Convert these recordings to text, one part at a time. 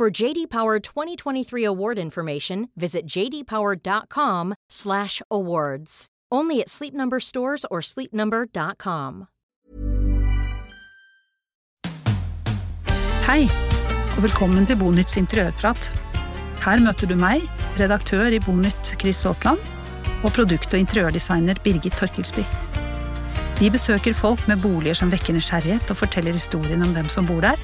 For JD Power 2023 award information, visit jdpower.com/awards. Only at Sleep Number stores or sleepnumber.com. Hei, og velkommen til Bonytts interiørprat. Her møter du meg, redaktør i Bonytt Chris Aatland, og produkt- og interiørdesigner Birgit Torkelsby. Vi besøker folk med boliger som vekker nysgjerrighet, og forteller historien om dem som bor der.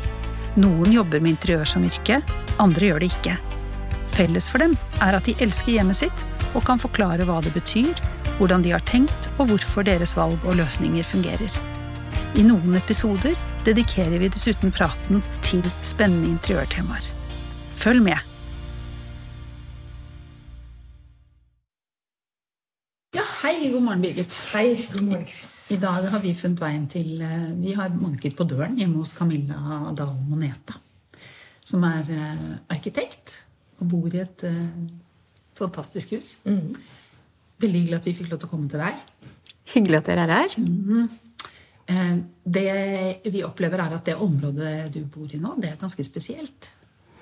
Noen jobber med interiør som yrke, andre gjør det ikke. Felles for dem er at de elsker hjemmet sitt og kan forklare hva det betyr, hvordan de har tenkt og hvorfor deres valg og løsninger fungerer. I noen episoder dedikerer vi dessuten praten til spennende interiørtemaer. Følg med! Ja, hei, god morgen, Birgit. Hei, god morgen, Chris. I dag har vi funnet veien til eh, Vi har banket på døren hjemme hos Camilla Dahl Moneta. Som er eh, arkitekt og bor i et eh, fantastisk hus. Veldig hyggelig at vi fikk lov til å komme til deg. Hyggelig at dere er her. Eh, Det vi opplever, er at det området du bor i nå, det er ganske spesielt.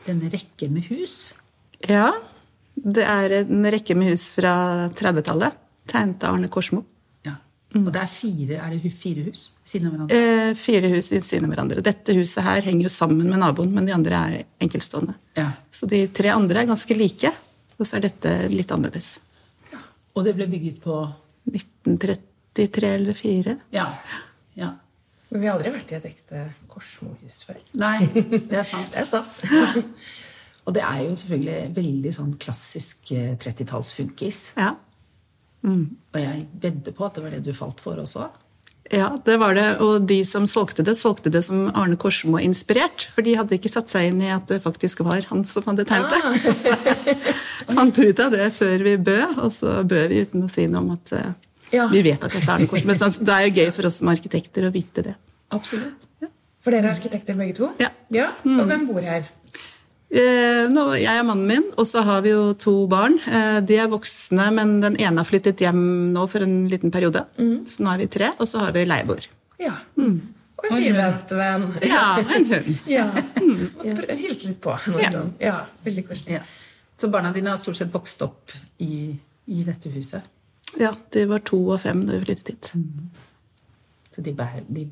Denne rekken med hus. Ja, det er en rekke med hus fra 30-tallet. Tegnet av Arne Korsmo. Ja. Og det er fire, er det fire hus siden av hverandre. Eh, fire hus ved siden av hverandre. Dette huset her henger jo sammen med naboen, men de andre er enkeltstående. Ja. Så de tre andre er ganske like, og så er dette litt annerledes. Og det ble bygget på 1933 eller 4. Ja. ja. Men vi har aldri vært i et ekte Korsmo-hus før. Nei, det er sant. Det er stas. Og det er jo selvfølgelig veldig sånn klassisk eh, 30-talls-funkis. Ja. Og jeg vedder på at det var det du falt for også. Ja, det var det. Og de som solgte det, solgte det som Arne Korsmo inspirert. For de hadde ikke satt seg inn i at det faktisk var han som hadde tegnet det. Så fant ut av det før vi bød, og så bød vi uten å si noe om at eh, Ja. vi vet at dette er Arne Korsmo. Men det er jo gøy for oss som arkitekter å vite det. Absolutt. For dere er arkitekter begge to? Ja. Og hvem bor her? Eh, jeg er mannen min, og så har vi jo to barn. Eh, de er voksne, men den ene har flyttet hjem nå for en liten periode. Så nå er vi tre, og så har vi leieboer. Ja. Og en firbeint venn. Ja, en hund. Ja. Måtte hilse litt på. Ja. ja veldig koselig. Ja. Så barna dine har stort sett vokst opp i, i dette huset. Ja, de var to og fem da vi flyttet hit. Så de, bærer, de,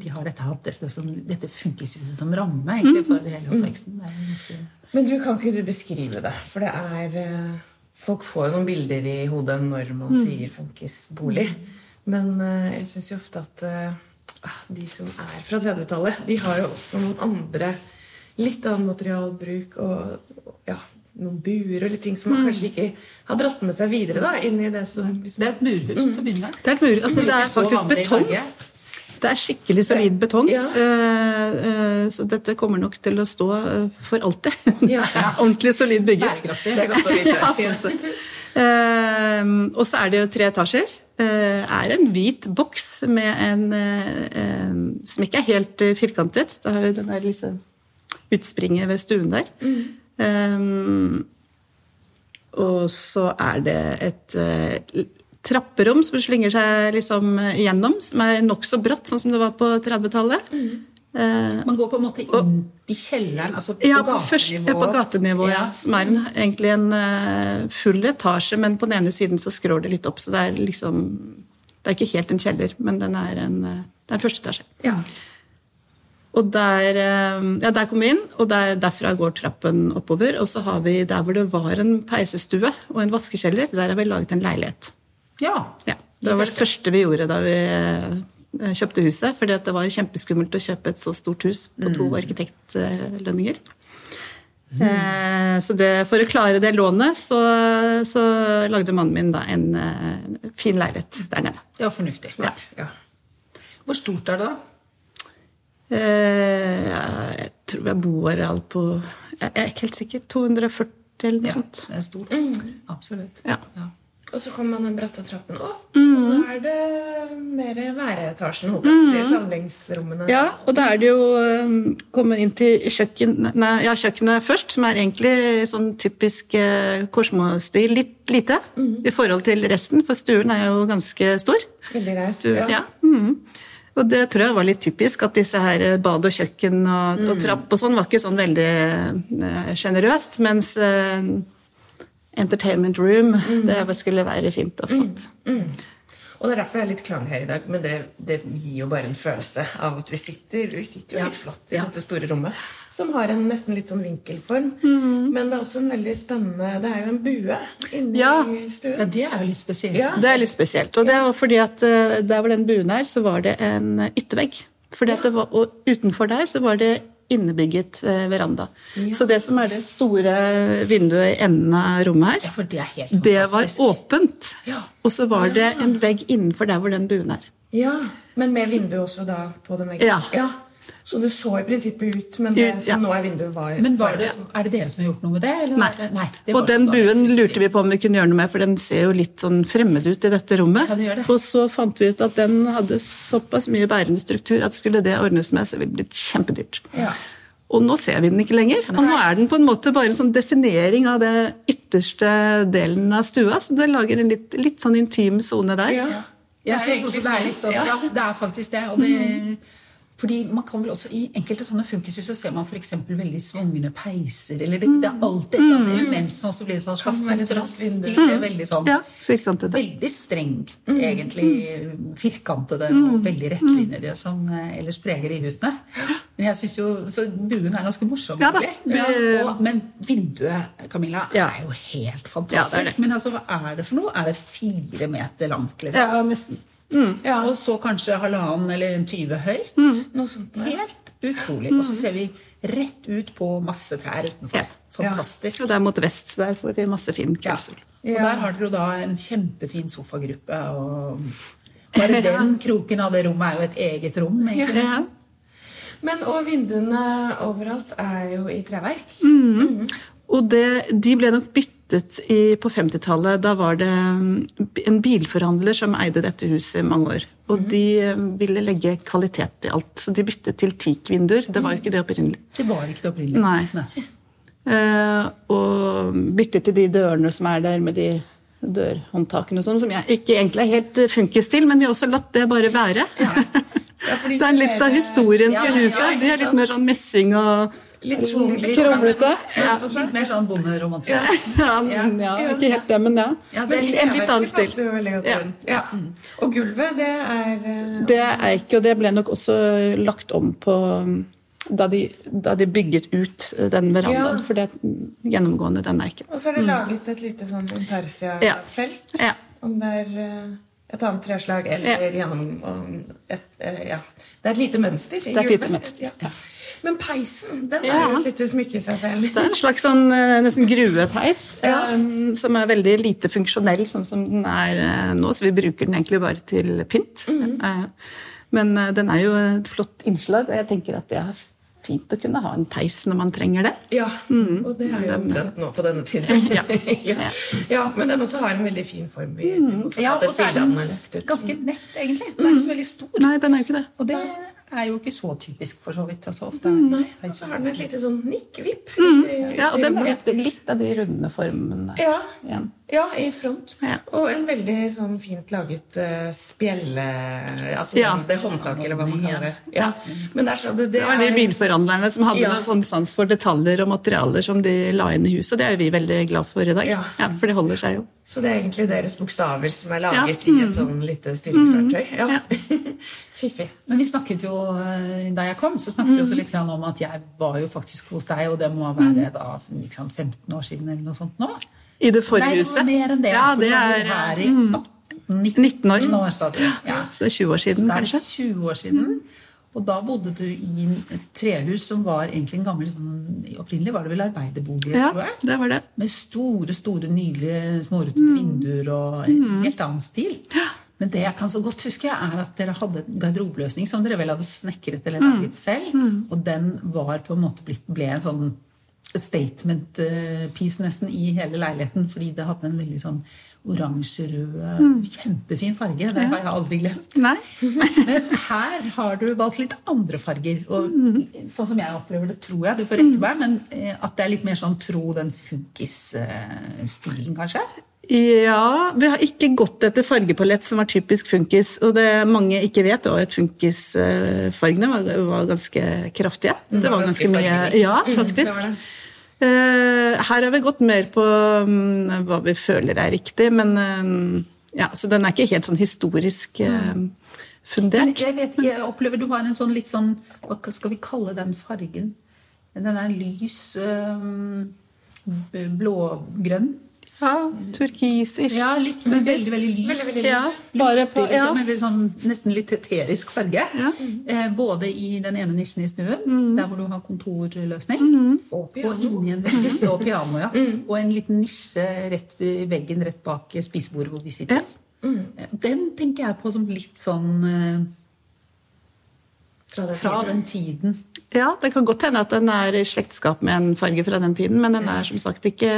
de har dette, dette, som, dette funkishuset som ramme egentlig, for hele oppveksten. Jo ganske... Men du, kan ikke du beskrive det? For det er eh, Folk får jo noen bilder i hodet når man sier funkisbolig. Men eh, jeg syns jo ofte at eh, de som er fra 30-tallet, de har jo også noen andre Litt annen materialbruk og ja, noen buer og ting som man kanskje ikke har dratt med seg videre da, inn i det som hvis Det er et murhus til å begynne med. Det er, et mur, altså, det er faktisk betong. Det er skikkelig solid betong. Ja. Uh, uh, så dette kommer nok til å stå uh, for alltid. Ja. Ordentlig solid bygget. Bærekraftig. Det er godt å vite. Ja, sånn så. Eh, og så er det jo tre etasjer. Det er en hvit boks med en som ikke er helt firkantet. Det har jo den der liksom utspringet ved stuen der. Eh, og så er det et uh, trapperom som slynger seg liksom gjennom, som er nokså bratt, sånn som det var på 30-tallet. Eh, Man går på en måte inn i kjelleren, altså på ja, på, først, ja, på gatenivå, ja. Som er en, egentlig en uh, full etasje, men på den ene siden så skrår det litt opp. Så det er liksom Det er ikke helt en kjeller, men den er en, eh, det er en første etasje. Ja. Og der, eh, ja, der kom vi inn, og der, derfra går trappen oppover. Og så har vi der hvor det var en peisestue og en vaskekjeller, der har vi laget en leilighet. ja. Ja, Det var det første vi gjorde da vi eh, kjøpte huset. fordi det var kjempeskummelt å kjøpe et så stort hus på to arkitektlønninger. Eh, Så det, for å klare det lånet, så, så lagde mannen min da en fin leilighet der nede. Det var fornuftig. Ja. Hvor stort er det, da? Eh, Jeg tror jeg alt på Jeg er ikke helt sikker. 240 eller noe Ja, sånt. det er stort. Absolutt. Ja. Og så kommer man den bratte trappen opp, og da er det mer væretasjen, si, samlingsrommene. Ja, og da er det jo kommet Kommer inn til kjøkken, nei, ja, kjøkkenet først, som er egentlig sånn typisk eh, Korsmo-stil. Litt lite i forhold til resten, for stuen er jo ganske stor. Veldig reist, Stue, ja. ja. Og det tror jeg var litt typisk, at disse her eh, bad og kjøkken og, og trapp og sånn var ikke sånn veldig eh, sjenerøst, mens eh, entertainment room, det skulle være fint og flott. Og det er derfor jeg er litt klang her i dag, men det, det gir jo bare en følelse av at vi sitter Vi sitter jo Ja. litt flott i Ja. dette store rommet, som har en nesten litt sånn vinkelform. Mm. Men det er også en veldig spennende Det er jo en bue inni Ja. Ja, det er jo litt spesielt. Ja. Det er litt spesielt. Og det er fordi at eh, der hvor den buen er, så var det en eh, yttervegg. Fordi at det var, og utenfor der så var det innebygget veranda. veranda. Så det som er det store vinduet i enden av rommet Ja, her, for det er helt det var åpent. Ja. Og så var det en vegg innenfor der hvor den buen er. Ja, Men med vindu også da på den veggen? Ja. Så du så i prinsippet ut, men det Ut, ja. som nå er vinduet, var Men var det, er det dere som har gjort noe med det? Eller Nei. det, nei det Og den buen lurte vi på om vi kunne gjøre noe med, for den ser jo litt sånn fremmed ut i dette rommet. Ja, det det. Og så fant vi ut at den hadde såpass mye bærende struktur at skulle det ordnes med, så ville det blitt kjempedyrt. Ja. Og nå ser vi den ikke lenger. Og nå er den på en måte bare en sånn definering av det ytterste delen av stua. Så det lager en litt, litt sånn intim sone der. Ja. Jeg Det synes egentlig også det er litt sånn, ja. ja. det er faktisk det. Og det fordi man kan vel også I enkelte sånne funkishus så ser man f.eks. veldig svungne peiser. eller Det, det er alltid et eller annet element som også blir en slags kontrast til det veldig sånn Ja. Veldig strengt, egentlig firkantede og veldig rettlinjede som eh, ellers preger de husene. Men jeg synes jo, Så buen er ganske morsom, Ja egentlig. Ja, Og, men vinduet Camilla, er jo helt fantastisk. Men altså, hva er det for noe? Er det fire meter langt? Liksom? Ja, nesten. Ja, og så kanskje halvannen eller en 20 høyt. Noe sånt. Helt utrolig. Og så ser vi rett ut på masse trær utenfor. Ja. Fantastisk. Og det er mot vest, så der får vi masse fin Ja. kveldssol. Og der har dere jo da en kjempefin sofagruppe. Og bare den kroken av det rommet er jo et eget rom. egentlig. Ja. Men og vinduene overalt er jo i treverk. Og det, de ble nok byttet i, på 50-tallet. Da var det mm, en bilforhandler som eide dette huset i mange år. Og de eh, ville legge kvalitet i alt, så de byttet til teakvinduer. Det var jo ikke det opprinnelig. Det var ikke det opprinnelige. Nei. Eh, og byttet til de dørene som er der med de dørhåndtakene og sånn, som jeg ikke egentlig er helt funkes funkis til, men vi har også latt det bare være. Ja. det er litt av historien til ja, huset. De er litt mer sånn messing og Litt litt kronglete. Ja, litt mer sånn bonderomantisk. Ja, ja, ja, ikke helt det, men ja. Ja, det Men er en litt annen stil. Ja. Ja. Og gulvet, det er eh, Det er ikke, og det ble nok også lagt om på da de, da de bygget ut den verandaen. Ja. For det er gjennomgående den eiken. Og så er det laget et lite sånn intarsia-felt. Ja. Om det er eh, et annet treslag eller gjennom et, eh, Ja. Det er et lite mønster i gulvet. Det er et lite mønster, Ja. Men peisen, den er jo et lite smykke i seg selv. Det er en slags sånn eh, nesten gruepeis Ja. eh, som er veldig lite funksjonell, sånn som den er eh, nå. Så vi bruker den egentlig bare til pynt. Eh, Men den er jo et flott innslag, og jeg tenker at det er fint å kunne ha en peis når man trenger det. Ja, og det er jo omtrent nå på denne tiden. Ja. ja. ja, Men den også har en veldig fin form. Vi må Ja, og så er den ganske nett, egentlig. Den er ikke så veldig stor. Nei, den er jo ikke det. Og det er jo ikke så typisk for så vidt. Altså, ofte Nei, er og så har den et lite sånn nikkvipp. Ja, og den er litt av de runde formene Ja. igjen. Ja, i front. Ja. Og en veldig sånn fint laget uh, spjelle... Altså Ja. det håndtaket, eller hva man kaller det. Ja. Men der så det, det Det var de er bilforhandlerne som hadde Ja. noen sånn sans for detaljer og materialer som de la inn i huset. og Det er jo vi veldig glad for i dag. Ja. for det holder seg jo. Så det er egentlig deres bokstaver som er laget Ja. i et sånn lite styringsverktøy. Ja. Fiffig. Men vi snakket jo, eh, Da jeg kom, så snakket vi også litt om at jeg var jo faktisk hos deg, og det må være da ikke sant, 15 år siden eller noe sånt nå. I det Nei, det var mer enn det. Ja, det er her i mm, 18, 19 år. 19 år sa du. Ja. Så det er 20 år siden, Så det er kanskje. 20 år siden. Og da bodde du i et trehus som var egentlig en gammel sånn- Opprinnelig var det vel arbeiderbolig, Ja, tror jeg. det var det. Med store, store, nydelige smårutete vinduer og en helt annen stil. Men det jeg kan så godt huske, er at dere hadde en garderobeløsning som dere vel hadde snekret eller laget selv. Og den var på en måte blitt, ble en sånn statement eh, piece nesten i hele leiligheten. Fordi det hadde en veldig sånn oransjerød, kjempefin farge. Det har jeg aldri glemt. Nei. Men her har du valgt litt andre farger. Og sånn som jeg opplever det, tror jeg, du får rette meg, men eh, at det er litt mer sånn tro den funkis-stilen, kanskje? Ja, vi har ikke gått etter fargepalett som var typisk funkis. Og det mange ikke vet, var at funkisfargene var, var ganske kraftige. Det var ganske mye Ja, faktisk. det var det. Eh, her har vi gått mer på mm, hva vi føler er riktig, men eh, ja, Så den er ikke helt sånn historisk eh, Men fundert. jeg vet ikke, jeg opplever du har en sånn litt sånn Hva skal vi kalle den fargen? Den er lys blågrønn. Ja, turkisish. Ja, litt, men veldig, veldig lys. Veldig, veldig lys. Ja, bare på, ja. liksom, en sånn, nesten litt teterisk farge. Eh, både i den ene nisjen i stuen, der hvor du har kontorløsning, Og og piano. inni en veldig og piano, ja. Og en liten nisje rett i veggen rett bak spisebordet hvor vi sitter. Eh, Den tenker jeg på som litt sånn eh, Fra den fra den tiden. Ja, det kan godt hende at den er i slektskap med en farge fra den tiden, men den er som sagt ikke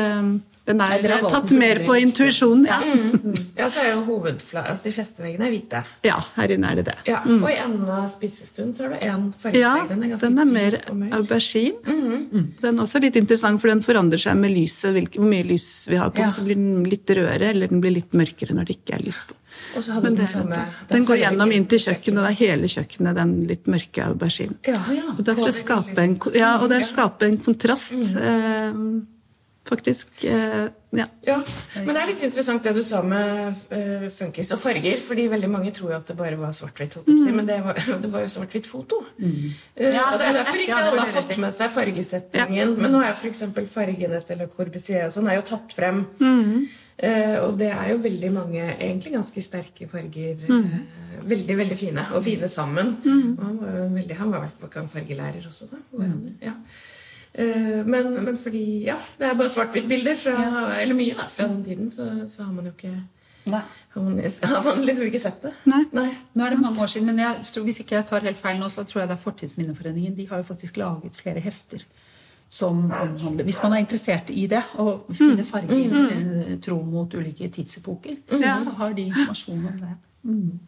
Den Nei, er dere tatt mer på intuisjonen. likte intuisjon. Ja. Ja, så er jo hovedfla... Altså, de fleste veggene er hvite. ja, her inne er det det. Ja, Og i enden av spisestuen så er det én fargevegg. Ja, den er ganske den er mer aubergine. Mm -hmm. Den er også litt interessant, for den forandrer seg med lyset. hvilke- Hvor mye lys vi har på, Ja. så blir den litt rødere, eller den blir litt mørkere når det ikke er lys på. Og så hadde Men den det, samme den, den går gjennom inn til kjøkkenet, og det er hele kjøkkenet den litt mørke aubergine. Ja, ja. Og det er for å skape en, ja, og det er å skape en kontrast, eh, faktisk. Eh, ja. Ja, Men det er litt interessant det du sa med uh, funkis og farger. fordi veldig mange tror jo at det bare var svart-hvitt. si, Men det var, det var jo svart-hvitt foto. Eh, Ja, og det er derfor ikke ja, alle har fått med seg fargesettingen. Men nå er jo f.eks. fargene til Le Corbusier sånn er jo tatt frem. Eh, og det er jo veldig mange egentlig ganske sterke farger. eh, veldig, veldig fine. Og fine sammen. Og han var jo veldig, han var i hvert fall fargelærer også, da. var? Ja. Eh, Men, men fordi ja, det er bare svart-hvitt-bilder, fra- eller mye, da, fra den tiden, så, så har man jo ikke Nei. har man, har man liksom ikke sett det. Nei. Nå er det mange år siden, men jeg tror, hvis ikke jeg tar helt feil nå, så tror jeg det er Fortidsminneforeningen. De har jo faktisk laget flere hefter som omhandler Hvis man er interessert i det, og finne farger mm. tro mot ulike tidsepoker, så har de informasjon om det. Mm.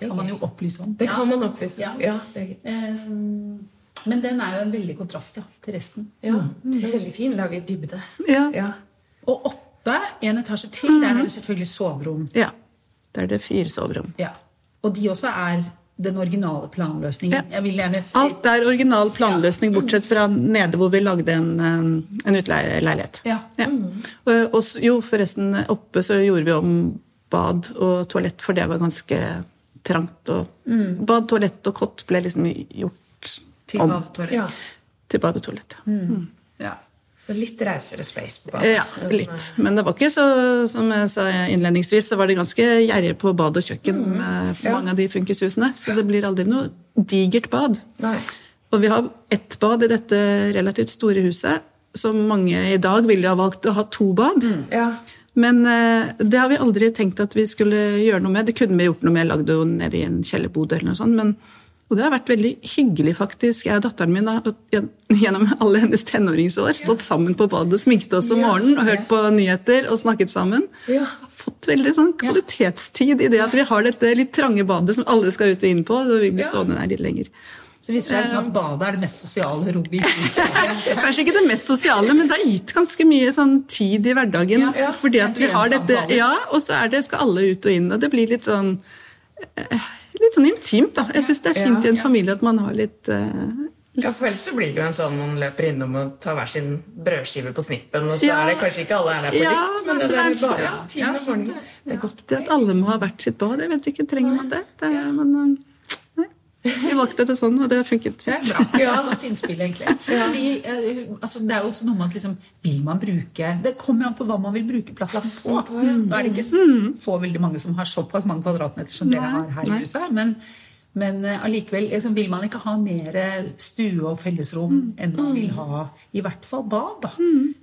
Det kan man jo opplyse om. Det kan man opplyse. Ja. Ja, det er, gøy. Men den er jo en veldig kontrast ja, til resten. ja, det er veldig fin. Lager dybde. Ja. Ja. Og oppe, en etasje til, der er det selvfølgelig soverom. ja. Der er det fire soverom. Ja. Og de også er den originale planløsningen. Ja. Jeg vil gjerne Alt er original planløsning, bortsett fra nede hvor vi lagde en, eh, en utleieleilighet. Ja. Og, og jo, forresten, oppe så gjorde vi om bad og toalett, for det var ganske trangt. Og Bad, toalett og kott ble liksom gjort Til badetoalett. ja. til badetoalett. og toalett. Ja. Så litt rausere space på badet. Ja, litt. Men det var ikke så, som jeg sa innledningsvis, så var det ganske gjerrig på bad og kjøkken med mange av de funkishusene. Så det blir aldri noe digert bad. Nei. Og vi har ett bad i dette relativt store huset, som mange i dag ville ha valgt å ha to bad. Ja. Men eh, det har vi aldri tenkt at vi skulle gjøre noe med. Det kunne vi gjort noe med, lagde jo nede i en kjellerbod eller noe sånt. Men, og det har vært veldig hyggelig, faktisk. Jeg og datteren min har gjennom alle hennes tenåringsår stått sammen på badet, sminket oss om morgenen og hørt på nyheter og snakket sammen. Vi Har fått veldig sånn kvalitetstid i det at vi har dette litt trange badet som alle skal ut og inn på, så vi blir stående der litt lenger. Så viser det seg at badet er det mest sosiale rommet i huset. Kanskje ikke det mest sosiale, men det har gitt ganske mye sånn tid i hverdagen. Ja, ja. fordi at vi har dette, ja, Og så er det, skal alle ut og inn, og det blir litt sånn eh, Litt sånn intimt, da. Jeg syns det er fint Ja, i en familie at man har litt uh, Ja, for ellers så blir det jo en sånn man løper innom og tar hver sin brødskive på snippen, og så Ja. er det kanskje ikke alle er der på Ja, likt, men men det er det- bare ja. Ja, sånn, det. Det er godt. Det at alle må ha hvert sitt bad, jeg vet ikke, trenger man det? det er, men, nei. Vi valgte det sånn, og det har funket Det er fint. bra. Ja. Godt innspill, egentlig. Fordi, eh, altså, det er jo også noe med at liksom, vil man bruke Det kommer jo an på hva man vil bruke plassen på. Da er det ikke så veldig mange som har såpass mange kvadratmeter som dere har her i huset. Men Men eh, allikevel liksom, vil man ikke ha mer stue og fellesrom enn man vil ha i hvert fall bad. da.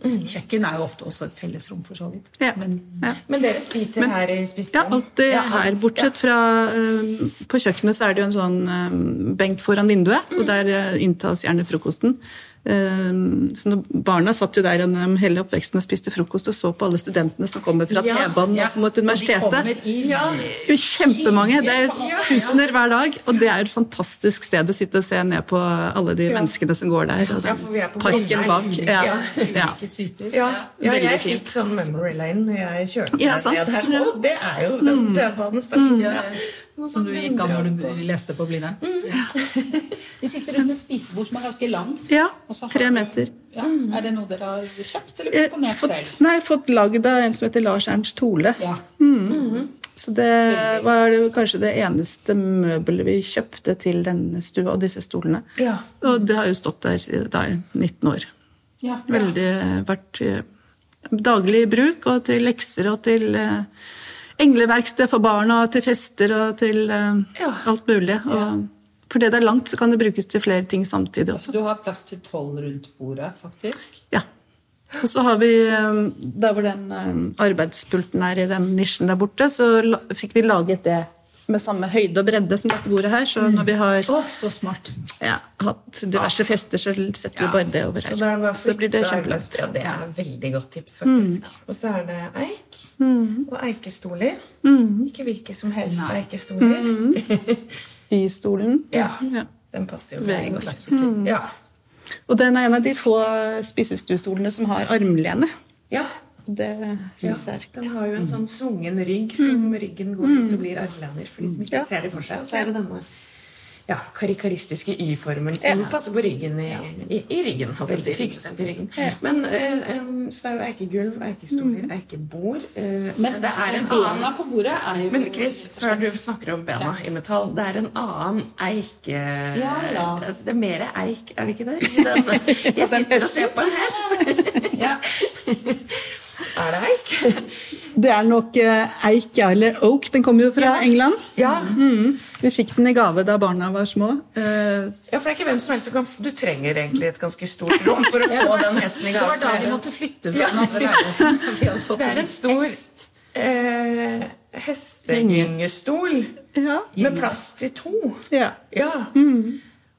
Altså, kjøkken er jo ofte også et fellesrom, for så vidt. Ja. Men, Ja. Men dere spiser her i Ja, alt Ja, her. Bortsett fra uh, På kjøkkenet så er det jo en sånn uh, benk foran vinduet, og der uh, inntas gjerne frokosten. Eh, så barna satt jo der gjennom hele oppveksten og spiste frokost og så på alle studentene som kommer fra Ja, T-banen ja. mot Og de universitetet. kommer i- Ja. Kjempemange. Det er jo tusener hver dag. Og det er et fantastisk sted å sitte og se ned på alle de menneskene som går der. Og den for vi på parken bak. Ja. Ja. Ja. Ja, ja jeg fikk sånn memory lane når jeg kjørte Ja, ned her. Og det er jo den T-banestasjonen. Ja, Som du gikk av når du leste på Blindern. Ja. Vi sitter rundt et spisebord som er ganske langt. Ja, tre meter. Ja, er det noe dere har kjøpt eller Eh, komponert Fått, selv? nei, fått lagd av en som heter Lars Ernst Tole. Ja. Så det var kanskje det eneste møbelet vi kjøpte til denne stua, og disse stolene. Ja. Og det har jo stått der i- da i 19 år. Ja. Veldig vært daglig daglig bruk, og til lekser og til eh, engleverksted for barna, og til fester og til eh, Ja. alt mulig. Og fordi det er langt, så kan det brukes til flere ting samtidig også. Altså, du har plass til tolv rundt bordet, faktisk? Ja. Og så har vi, eh, der hvor den eh, arbeidspulten er i den nisjen der borte, så fikk vi laget det med samme høyde og bredde som dette bordet her. Så når vi har oh, så smart. ja, hatt diverse fester, så setter vi bare det over her. Så, det Da blir det kjempelett. Ja, det er veldig godt tips, faktisk. Og så er det eik og eikestoler. Ikke hvilke som helst eikestoler. i stolen Ja. Ja. Den passer jo Veldig godt. klassiker. Ja. Og den er en av de få spisestuestolene som har armlene. ja. Det Ja, syns jeg er den har jo en sånn svungen rygg som ryggen går ut og blir armlener for de som ikke Ja. ser det for seg. Og så er det denne ja, karikaristiske Y-formen som Ja. passer på ryggen i, i, i ryggen. Veldig si, i ryggen. Men eh, så er jo eikegulv, eikestoler, eikebord Uh, Men det er en bena annen på bordet er jo Men Chris, før du snakker om bena i metall, det er en annen eike... Ja, ja. Altså, det er mer eik, er det ikke det? Jeg sitter og ser på en hest! Ja. Er det eik? Det er nok eh, eik, ja, eller oak. Den kommer jo fra Ja. England. Ja. Mm. Vi fikk den i gave da barna var små. Uh, Ja, for det er ikke hvem som helst som kan Du trenger egentlig et ganske stort rom for å få den hesten i gave. Det var da de måtte flytte fra den andre leiligheten. Det er en stor hest. eh, hestehyngestol ja. med plass til to. ja. Ja.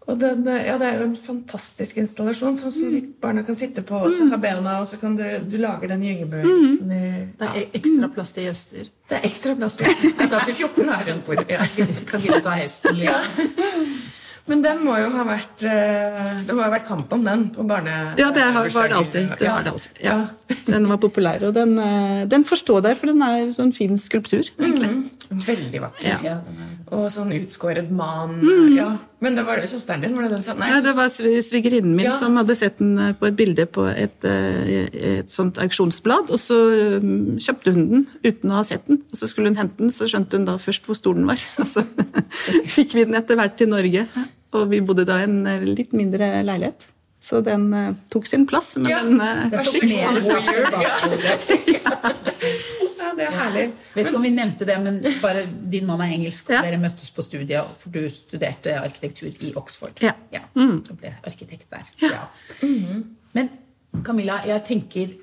Og den, eh, ja, det er jo en fantastisk installasjon, sånn som de barna kan sitte på og så ha bena, og så kan du, du lage den gyngebevegelsen i Det er ekstra plass til gjester. Det er ekstra plass til Det er plass til 14 her rundt bordet. Ja. Kan ikke ta hesten Ja. liksom. Men den må jo ha vært eh, Det må ha vært kamp om den på barne... Ja, det har- var det alltid. Det var det alltid. Ja. Den var populær, og den, eh, den forstår stå der, for den er sånn fin skulptur. egentlig. Mm. Veldig vakker. Ja. Ja, Og sånn utskåret man. Ja. Men det var det søsteren din? var det den som... Nei, Nei, det var svigerinnen min Ja. som hadde sett den eh, på et bilde på et, eh, et sånt auksjonsblad, og så um, kjøpte hun den uten å ha sett den. Og så skulle hun hente den, så skjønte hun da først hvor stor den var. Og så fikk vi den etter hvert til Norge, og vi bodde da i en eh, litt mindre leilighet. Så den tok sin plass, men Ja. den fikk Det var tok skikkelig mer stor. plass enn bakhodet. ja, det er herlig. Vet ikke om vi nevnte det, men bare din mann er engelsk, og Ja. dere møttes på studiet, for du studerte arkitektur i Oxford. Ja. Og ble arkitekt der. Ja. Men Camilla, jeg tenker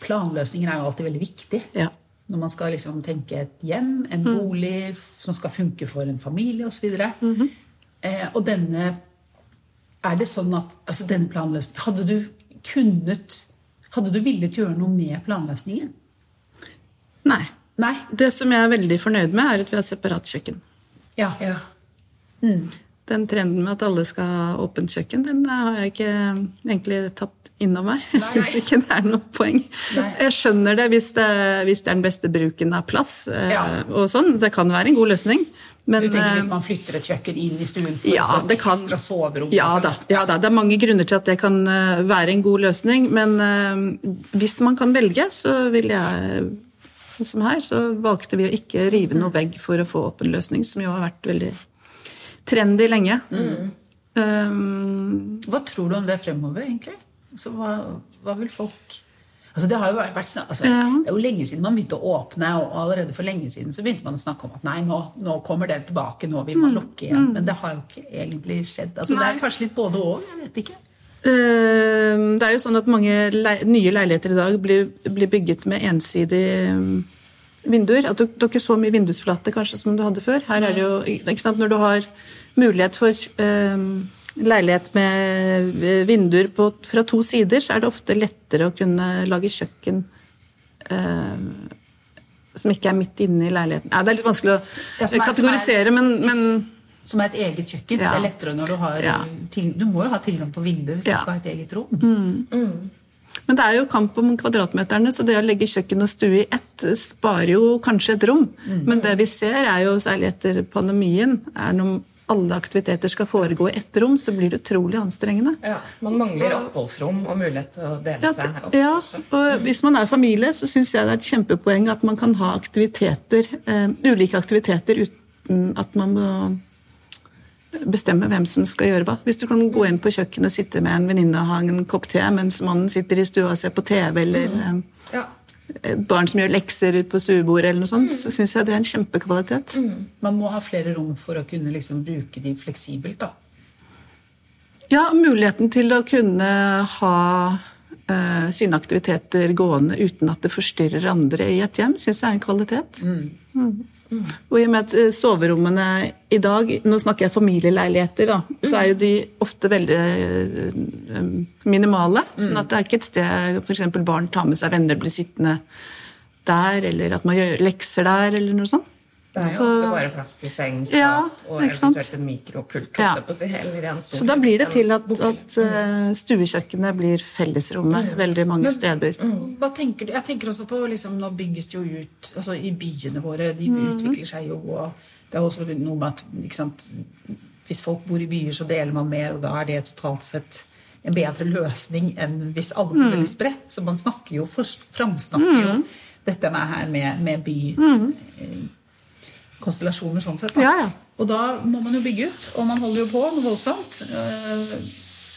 planløsninger er jo alltid veldig viktig. Ja. Når man skal liksom tenke et hjem, en bolig som skal funke for en familie osv. Mm eh, og denne Er det sånn at altså denne planløsningen Hadde du kunnet Hadde du villet gjøre noe med planløsningen? Nei. Nei? Det som jeg er veldig fornøyd med, er at vi har separat kjøkken. Ja. Ja. Den trenden med at alle skal ha åpent kjøkken, den har jeg ikke egentlig tatt inn over meg. Jeg syns ikke det er noe poeng. Nei. Jeg skjønner det hvis, det hvis det er den beste bruken av plass. eh, Ja. og sånn. Det kan være en god løsning. Men, Du tenker eh, hvis man flytter et kjøkken inn i stuen for ja, å få et det kan, ekstra soverom? ja, liksom? da, ja da, det er mange grunner til at det kan eh, være en god løsning, men eh, hvis man kan velge, så vil jeg Sånn som her, så valgte vi å ikke rive noe vegg for å få åpen løsning, som jo har vært veldig trendy lenge. Um, Hva tror du om det fremover, egentlig? Altså, hva, hva vil folk Altså, det, har jo vært, altså, det er jo lenge siden man begynte å åpne, og allerede for lenge siden så begynte man å snakke om at nei, nå, nå kommer det tilbake, nå vil man lukke igjen. Men det har jo ikke egentlig skjedd. Altså, det er kanskje litt både og, jeg vet ikke. Eh, Det er jo sånn at mange le nye leiligheter i dag blir, blir bygget med ensidige mm, vinduer. At du, du har ikke så mye vindusflate kanskje som du hadde før. Her er det jo, ikke sant, Når du har mulighet for um, leilighet med eh, vinduer på, fra to sider, så er det ofte lettere å kunne lage kjøkken um, som ikke er midt inne i leiligheten. Ja, det er litt vanskelig å er- kategorisere, men, men Som er et eget kjøkken. Ja. Det er lettere når du har Ja. til, Du må jo ha tilgang på vindu hvis Ja. du skal ha et eget rom. Men det er jo kamp om kvadratmeterne, så det å legge kjøkken og stue i ett sparer jo kanskje et rom. Men det vi ser, er jo særlig etter pandemien, er når alle aktiviteter skal foregå i ett rom, så blir det utrolig anstrengende. Ja, Man mangler oppholdsrom og mulighet til å dele Ja, seg opp. ja, og hvis man er familie, så syns jeg det er et kjempepoeng at man kan ha aktiviteter, eh, ulike aktiviteter uten at man må bestemme hvem som skal gjøre hva. Hvis du kan gå inn på kjøkkenet og sitte med en venninne og ha en kopp te mens mannen sitter i stua og ser på TV, eller mm. Ja. barn som gjør lekser på stuebordet, eller noe sånt, så syns jeg det er en kjempekvalitet. Man må ha flere rom for å kunne liksom bruke de fleksibelt. da. Ja, muligheten til å kunne ha uh, sine aktiviteter gående uten at det forstyrrer andre i et hjem, syns jeg er en kvalitet. Mm. Og i og med at eh, soverommene i dag Nå snakker jeg familieleiligheter, da. Så er jo de ofte veldig eh, minimale. Sånn at det er ikke et sted f.eks. barn tar med seg venner, blir sittende der, eller at man gjør lekser der, eller noe sånt. Det er jo Så- ofte bare plass til seng, skap Ja, og eventuelt en mikropult. Ja. på å eller en stor- Så da blir det til at, at uh, stuekjøkkenet blir fellesrommet veldig mange steder. Hva tenker du? Jeg tenker også på liksom, Nå bygges det jo ut altså I byene våre. De utvikler seg jo. og Det er også noe med at ikke sant, hvis folk bor i byer, så deler man mer, og da er det totalt sett en bedre løsning enn hvis alle blir veldig spredt. Så man snakker jo, først- framsnakker jo dette med her med, med by eh, konstellasjoner sånn sett. Da. Ja, ja. Og da må man jo bygge ut, og man holder jo på noe voldsomt. Eh,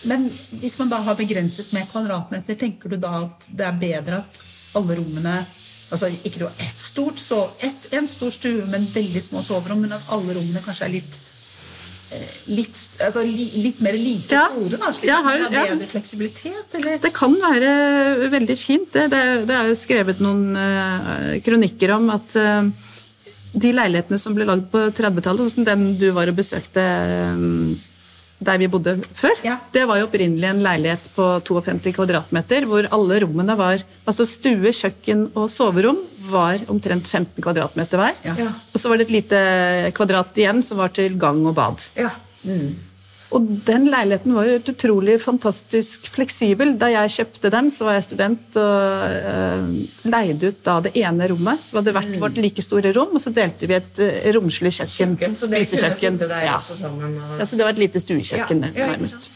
Men hvis man da har begrenset med kvadratmeter, tenker du da at det er bedre at alle rommene Altså ikke du har ett stort, så ett, en stor stue, men veldig små soverom, men at alle rommene kanskje er litt eh, Litt, altså, li, litt mer like Ja. store, da, slik Ja, at man har- bedre ja. fleksibilitet? Eller? Det kan være veldig fint. Det, det, det er jo skrevet noen uh, kronikker om at eh, de leilighetene som ble lagd på 30-tallet, sånn som den du var og besøkte eh, der vi bodde før, Ja. det var jo opprinnelig en leilighet på 52 kvadratmeter, hvor alle rommene var Altså stue, kjøkken og soverom var omtrent 15 kvadratmeter hver. Ja. Og så var det et lite kvadrat igjen som var til gang og bad. Ja. Og den leiligheten var jo et utrolig fantastisk fleksibel. Da jeg kjøpte den, så var jeg student og eh, leide ut da det ene rommet. Så hadde det vært vårt like store rom, og så delte vi et uh, romslig kjøkken. Kjøkken, så spisekjøkken. Ja. Og... ja, så det var et lite stuekjøkken, Ja, nærmest.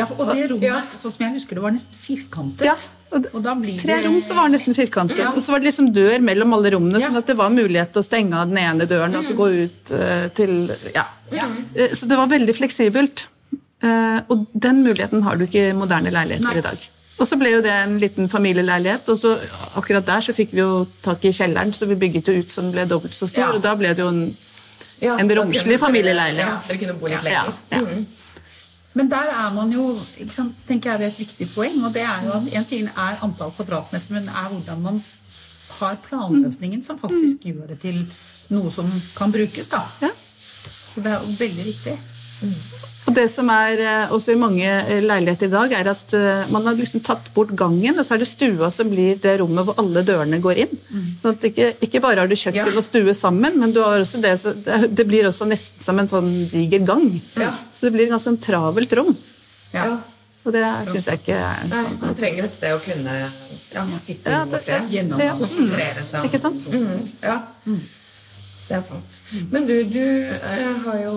Ja, for, og det rommet, Ja. sånn som jeg husker det, var nesten firkantet. Ja, og og da blir Tre det- rom så var det nesten firkantet, Ja. og så var det liksom dør mellom alle rommene, Ja. sånn at det var mulighet til å stenge av den ene døren og så gå ut uh, til Ja. Ja. Eh, Så det var veldig fleksibelt. Uh, Og den muligheten har du ikke i moderne leiligheter Nei. i dag. Og så ble jo det en liten familieleilighet, og så akkurat der så fikk vi jo tak i kjelleren, så vi bygget jo ut så den ble dobbelt så stor, Ja. og da ble det jo en Ja, En romslig familieleilighet. Ja, dere kunne bo litt Ja, ja. Mm. Men der er man jo, sant, tenker jeg ved et viktig poeng, og det er jo at en ting er antall kvadratmeter, men er hvordan man har planløsningen som faktisk gjør det til noe som kan brukes. da. Ja. Så det er jo veldig viktig. Og det som er eh, også i mange eh, leiligheter i dag, er at eh, man har liksom tatt bort gangen, og så er det stua som blir det rommet hvor alle dørene går inn. Sånn at ikke, ikke bare har du kjøkken Ja. og stue sammen, men du har også det, så- det, blir også nesten som en sånn diger gang. Ja. Så det blir ganske en travelt rom. Ja. Og det syns jeg ikke er Nei, man trenger et sted å kunne sitte Ja, i ro og fred. Gjennom- Ja. Konsentrere seg. Ikke sant? Mm, ja. Det er sant. Men du, du eh, har jo,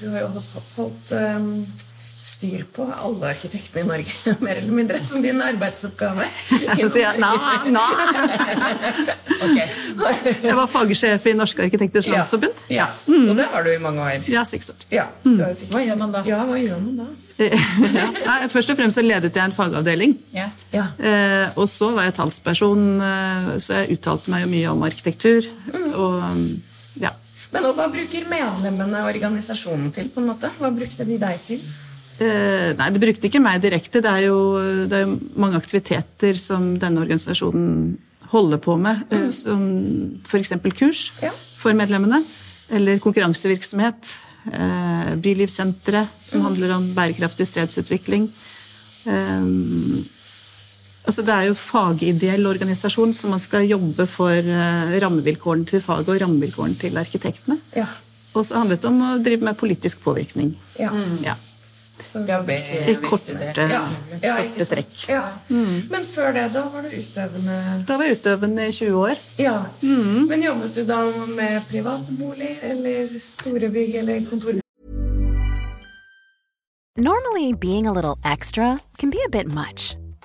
du har jo holdt, um, styr på alle arkitektene i Norge, mer eller mindre, som din arbeidsoppgave. Så jeg, nei, nei. Jeg var fagsjef i Norske arkitekters Ja. landsforbund. Ja. Og det har du i mange år. Ja, seks år. Ja, så sikkert- Hva gjør man da? Ja, hva gjør man da? ja. Nei, Først og fremst så ledet jeg en fagavdeling. Ja. Ja. Eh, og så var jeg talsperson, eh, så jeg uttalte meg jo mye om arkitektur. Og um, ja. Men hva bruker medlemmene organisasjonen til? på en måte? Hva brukte de deg til? Eh, nei, det brukte ikke meg direkte. Det er jo, det er jo mange aktiviteter som denne organisasjonen holder på med, eh, som f.eks. kurs Ja. for medlemmene. Eller konkurransevirksomhet. Eh, Bylivssenteret, som handler om bærekraftig stedsutvikling. Eh, altså det er jo fagideell organisasjon, så man skal jobbe for eh, rammevilkårene til faget og rammevilkårene til arkitektene. Ja. Og så handlet det om å drive med politisk påvirkning. Ja. Ja. Så Ja, viktig- I korte, ja. Korte trekk. Ja. Men før det, da var du utøvende Da var jeg utøvende i 20 år. Ja. Men jobbet du da med private boliger eller store bygg eller kontor? Normally, being a little extra can be a bit much,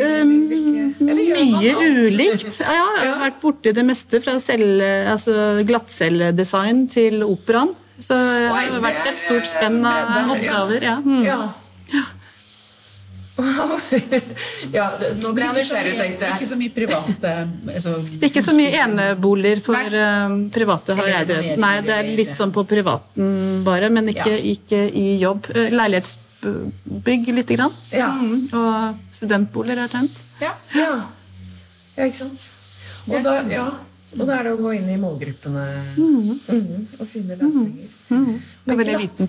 Gjør Mye ulikt. Ja, ja, jeg har vært borti det meste, fra altså glattcelledesign til operaen. Så det har vært et stort spenn av er- oppgaver. Ja. Mm. Ja. ja, det- nå ble jeg nysgjerrig, tenkte Ikke så mye private altså, Ikke så mye eneboliger for eh, private har jeg drevet. Nei, det er litt sånn på privaten bare, men ikke, Ja. ikke i jobb. Eh, Leilighetsbygg lite grann. Ja. Mm, og studentboliger er tent. Ja. Ja. ja, ikke sant? Og da, ja, og da er det å gå inn i målgruppene Mhm, og finne løsninger. Men er veldig liten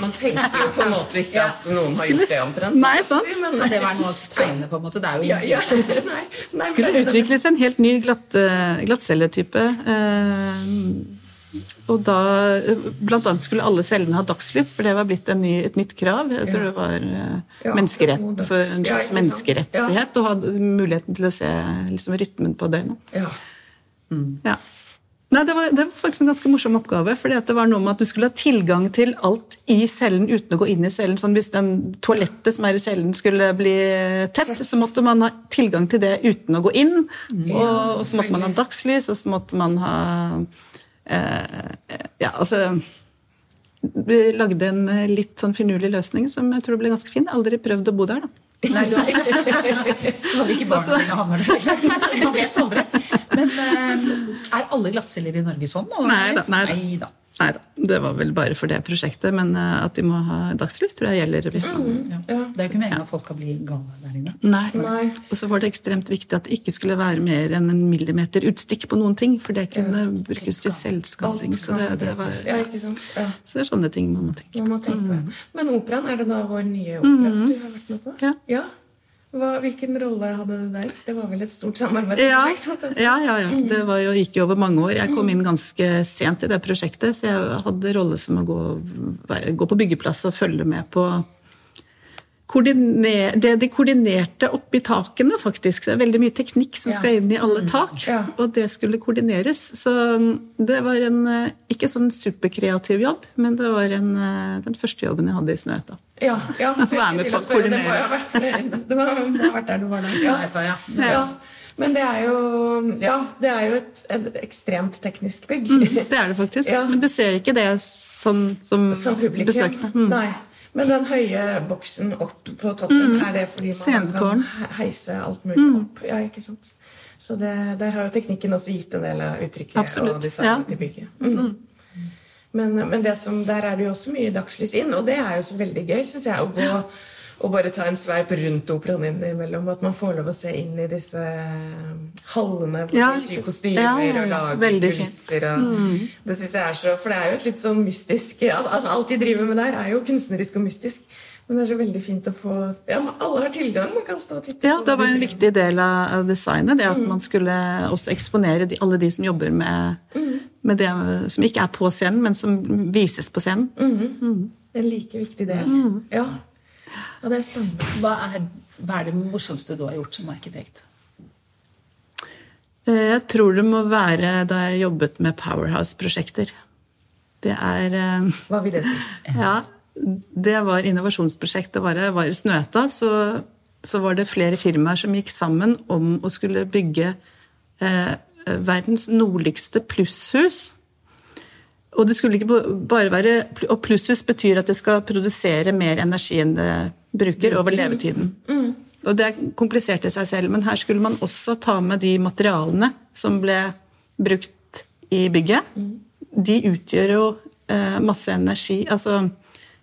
Man tenker jo på en måte ikke at noen har gjort det omtrent. Nei, sant? Men, Det var noe å tegne på en måte. Det er jo ja, ja. ingenting. Nei, skulle utvikles en helt ny glatt, eh, glattcelletype. eh, Og da Blant annet skulle alle cellene ha dagslys, for det var blitt en ny, et nytt krav. Jeg tror Ja. det var eh, Ja, menneskerett for en slags ja, menneskerettighet å ha muligheten til å se liksom, rytmen på døgnet. Ja. Ja. Nei, det var, det var faktisk en ganske morsom oppgave. fordi det var noe med at Du skulle ha tilgang til alt i cellen uten å gå inn i cellen. sånn Hvis den toalettet som er i cellen skulle bli tett, så måtte man ha tilgang til det uten å gå inn. Og, og så måtte man ha dagslys, og så måtte man ha Ja, altså Vi lagde en eh, litt sånn finurlig løsning som jeg tror ble ganske fin. Aldri prøvd å bo der, da. Nei, du har Du ikke barna dine havner der. Man vet aldri. Men eh, er alle glattceller i Norge sånn? eller? Nei da, nei da. Nei da. Det var vel bare for det prosjektet. Men eh, at de må ha dagslys, tror jeg gjelder. hvis man... Ja. Det er jo ikke meningen at folk skal bli gale der inne. Nei. Nei. Og så var det ekstremt viktig at det ikke skulle være mer enn en millimeter utstikk på noen ting, for det kunne brukes til selvskading. Så det, det, var, Ja, ikke sant? Ja. så det er sånne ting man må tenke Man må tenke på. Men operaen, er det da vår nye opera du har vært med på? Ja. Hva, hvilken rolle hadde du der? Det var vel et stort samarbeidsprosjekt? ja, ja. ja. Det var jo, gikk jo over mange år. Jeg kom inn ganske sent i det prosjektet, så jeg hadde rolle som å gå, gå på byggeplass og følge med på koordiner, det de koordinerte oppi takene, faktisk. Det er veldig mye teknikk som Ja. skal inn i alle tak, Ja. og det skulle koordineres. Så det var en eh, ikke sånn superkreativ jobb, men det var en, eh, den første jobben jeg hadde i Snøhetta. Ja, ja Være med på å koordinere. det må ha vært der du var da. Snøhetta, ja. ja. Men det er jo, ja, det er jo et, et ekstremt teknisk bygg. Det er det faktisk. Ja. Men du ser ikke det sånn som, Som publikum. besøkende. Mm. Nei. Men den høye boksen opp på toppen, er det fordi man kan heise alt mulig opp? Ja, ikke sant? Så det, der har jo teknikken også gitt en del av uttrykket Absolutt, og designet ja. til bygget. Mm. Men, men det som, der er det jo også mye dagslys inn, og det er jo så veldig gøy, syns jeg, å gå og bare ta en sveip rundt operaen innimellom. At man får lov å se inn i disse hallene hvor Ja. de syr kostymer Ja, ja, og lager kulisser. Og, Det synes jeg er så, For det er jo et litt sånn mystisk altså Alt de driver med der, er jo kunstnerisk og mystisk. Men det er så veldig fint å få ja, Alle har tilgang. Man kan stå og titte. Ja, det var en viktig del av designet. Det at man skulle også eksponere de, alle de som jobber med, med det som ikke er på scenen, men som vises på scenen. En like viktig del. Mm. Ja. Ja, det er spennende. Hva er, hva er det morsomste du har gjort som arkitekt? Eh, Jeg tror det må være da jeg jobbet med Powerhouse-prosjekter. Det er eh, Hva vil det si? Ja, det var innovasjonsprosjekt. Det var, var i Snøhetta, så, så var det flere firmaer som gikk sammen om å skulle bygge eh, verdens nordligste plusshus. Og det skulle ikke bare være Og plusshus betyr at det skal produsere mer energi enn det bruker over levetiden. Og det kompliserte seg selv, men her skulle man også ta med de materialene som ble brukt i bygget. De utgjør jo eh, masse energi, altså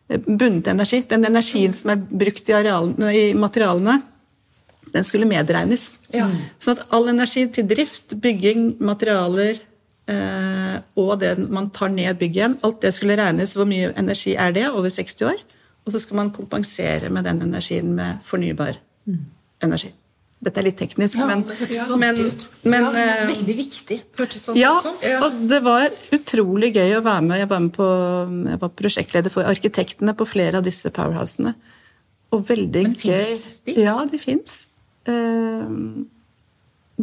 eh, bundet energi. Den energien som er brukt i, arealene, i materialene, den skulle medregnes. Ja. Sånn at all energi til drift, bygging, materialer og det man tar ned bygget igjen, alt det skulle regnes. Hvor mye energi er det over 60 år? Og så skal man kompensere med den energien med fornybar energi. Dette er litt teknisk, Ja, men, det hørtes men, vanskelig ut. men ja, eh, veldig viktig. Hørtes sånn ja, sånn. Ja. og det var utrolig gøy å være med. Jeg var, med på, jeg var prosjektleder for arkitektene på flere av disse powerhousene. Og veldig Men gøy. finnes de? Ja, de fins.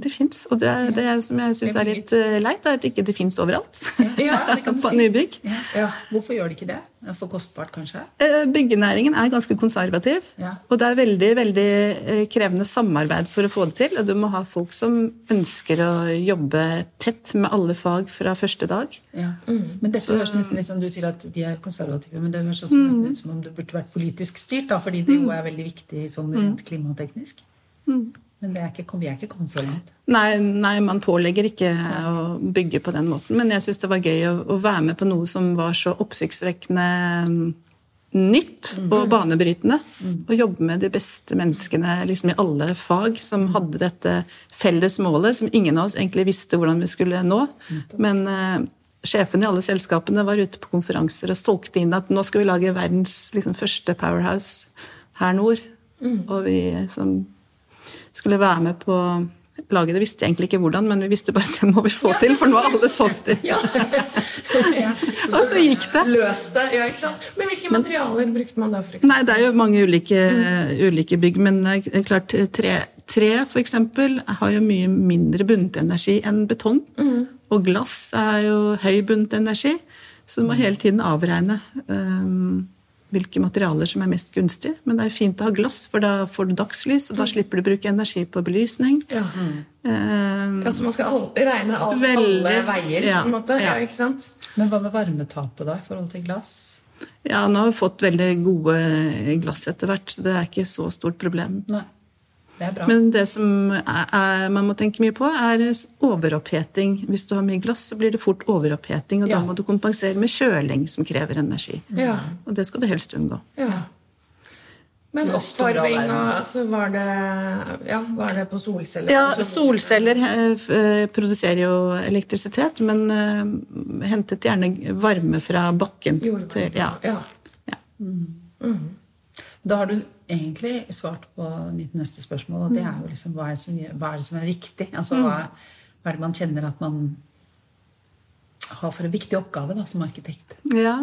De fins. Og det, er- det er som jeg syns er litt eh, leit, er at ikke de fins overalt. Ja, det kan du på si. nybygg. Ja. Hvorfor gjør de ikke det? Det For kostbart, kanskje? Eh, Byggenæringen er ganske konservativ, Ja. og det er veldig veldig eh, krevende samarbeid for å få det til. Og du må ha folk som ønsker å jobbe tett med alle fag fra første dag. Ja. Men dette høres nesten litt som du sier at de er konservative, men det høres også nesten ut som om det burde vært politisk styrt, da, fordi det jo er veldig viktig sånn rent klimateknisk. Men det er ikke, vi er ikke kommet så langt. Nei, nei, man pålegger ikke å bygge på den måten, men jeg syns det var gøy å, å være med på noe som var så oppsiktsvekkende mm, nytt og banebrytende. Å jobbe med de beste menneskene liksom i alle fag som hadde dette felles målet, som ingen av oss egentlig visste hvordan vi skulle nå. Men uh, sjefene i alle selskapene var ute på konferanser og solgte inn at nå skal vi lage verdens liksom, første powerhouse her nord. Og vi som skulle være med på laget det, visste jeg egentlig ikke hvordan, men vi visste bare at det må vi få til, for nå har alle solgt det. og så gikk det. Løs det. Ja, ikke sant? Men hvilke materialer brukte man da, for eksempel? Nei, det er jo mange ulike, ulike bygg, men er klart tre, tre for eksempel har jo mye mindre bundet energi enn betong. Og glass er jo høy bundet energi, så du må hele tiden avregne um, hvilke materialer som er mest gunstige. Men det er fint å ha glass, for da får du dagslys, og da slipper du å bruke energi på belysning. Ja. Um, Altså man skal al- regne alt, Veldig, alle veier, ja, på en måte. Ja. ja. ikke sant? Men hva med varmetapet da, i forhold til glass? ja, nå har vi fått veldig gode glass etter hvert, så det er ikke så stort problem. Nei. Det er bra. Men det som er, er, man må tenke mye på, er overoppheting. Hvis du har mye glass, så blir det fort overoppheting, og Ja. da må du kompensere med kjøling, som krever energi. Ja. Og det skal du helst unngå. ja. Men oppvarming altså, var, det, ja, var det på solceller? Ja, Altså, solceller eh, produserer jo elektrisitet, men eh, hentet gjerne varme fra bakken. Jordvarme. Til, ja. Ja. Ja. Da har du egentlig svart på mitt neste spørsmål. Og det er jo liksom hva er det som, er, det som er viktig? Altså, hva, hva er det man kjenner at man har for en viktig oppgave da, som arkitekt? ja.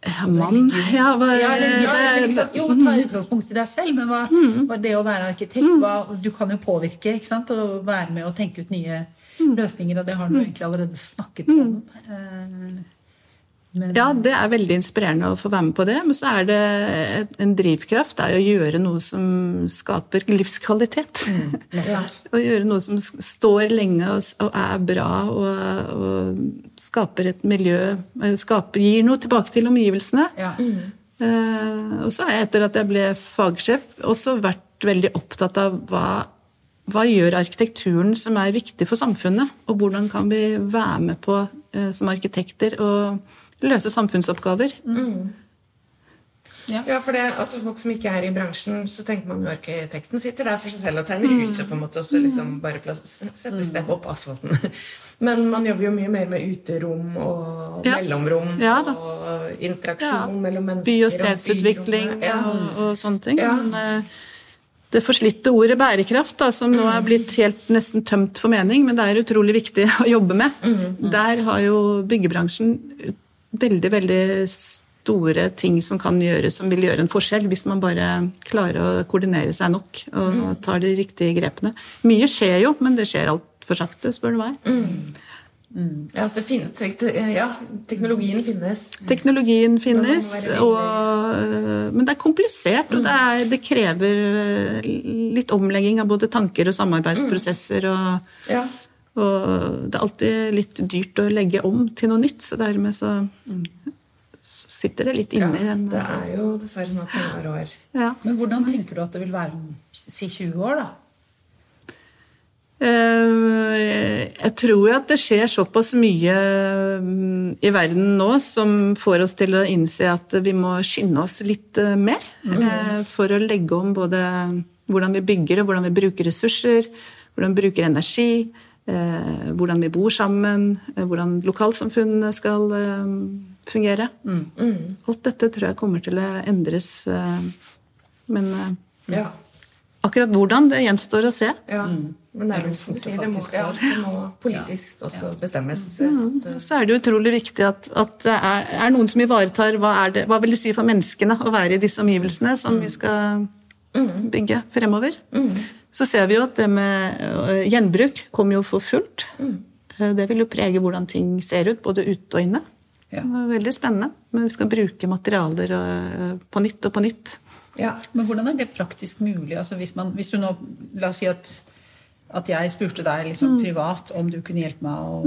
Ja, mann ja, hva, Ja, eller, ja, det-? Jo, ta utgangspunkt i deg selv, men hva, hva det å være arkitekt hva, Du kan jo påvirke ikke sant? og være med og tenke ut nye løsninger, og det har du egentlig allerede snakket om. Eh, Men, Ja, det er veldig inspirerende å få være med på det. Men så er det en drivkraft det er å gjøre noe som skaper livskvalitet. å gjøre noe som står lenge og, er bra og, og skaper et miljø eh, skaper, Gir noe tilbake til omgivelsene. ja. Eh, og så har jeg etter at jeg ble fagsjef, også vært veldig opptatt av hva, hva gjør arkitekturen som er viktig for samfunnet, og hvordan kan vi være med på eh, som arkitekter å løse samfunnsoppgaver. Ja, for det, altså Folk som ikke er i bransjen, så tenker man jo arkitekten sitter der for seg selv og tegner huset, på en måte, og så liksom bare plass, setter stepp opp asfalten. Men man jobber jo mye mer med uterom og Ja. mellomrom Ja og interaksjon Ja. mellom mennesker. By- og stedsutvikling og, Ja. og, og sånne ting. Ja. Men eh, det forslitte ordet bærekraft, da, som nå er blitt helt nesten tømt for mening, men det er utrolig viktig å jobbe med. Der har jo byggebransjen veldig, veldig store ting som kan gjøres, som vil gjøre en forskjell, hvis man bare klarer å koordinere seg nok og tar de riktige grepene. Mye skjer jo, men det skjer altfor sakte, spør du meg. Ja, altså, finne, ja, teknologien finnes. Teknologien finnes, og, øh, men det er komplisert. Og det, er, det krever øh, litt omlegging av både tanker og samarbeidsprosesser. Og, Ja. Og det er alltid litt dyrt å legge om til noe nytt, så dermed så, så sitter det litt ja. inne i en Det er jo dessverre sånn at mange har år. ja. Men hvordan tenker du at det vil være om si 20 år, da? Eh, Jeg tror jo at det skjer såpass mye mm, i verden nå som får oss til å innse at vi må skynde oss litt eh, mer eh, for å legge om både hvordan vi bygger og hvordan vi bruker ressurser, hvordan vi bruker energi, hvordan vi bor sammen, eh, hvordan lokalsamfunnene skal eh, fungere. Alt dette tror jeg kommer til å endres, eh, men eh, Ja. akkurat hvordan, det gjenstår å se. ja. Men er som det må, faktisk ja, det må politisk også bestemmes. Eh, så er det utrolig viktig at, at det er, er noen som ivaretar hva, er det, hva vil det si for menneskene å være i disse omgivelsene som vi skal bygge fremover. Så ser vi jo at det med øh, gjenbruk kommer jo for fullt. Mm. Det vil jo prege hvordan ting ser ut, både ute og inne. Ja. Veldig spennende. Men vi skal bruke materialer øh, på nytt og på nytt. ja. Men hvordan er det praktisk mulig? Altså hvis, man, hvis du nå, La oss si at, at jeg spurte deg liksom privat om du kunne hjelpe meg å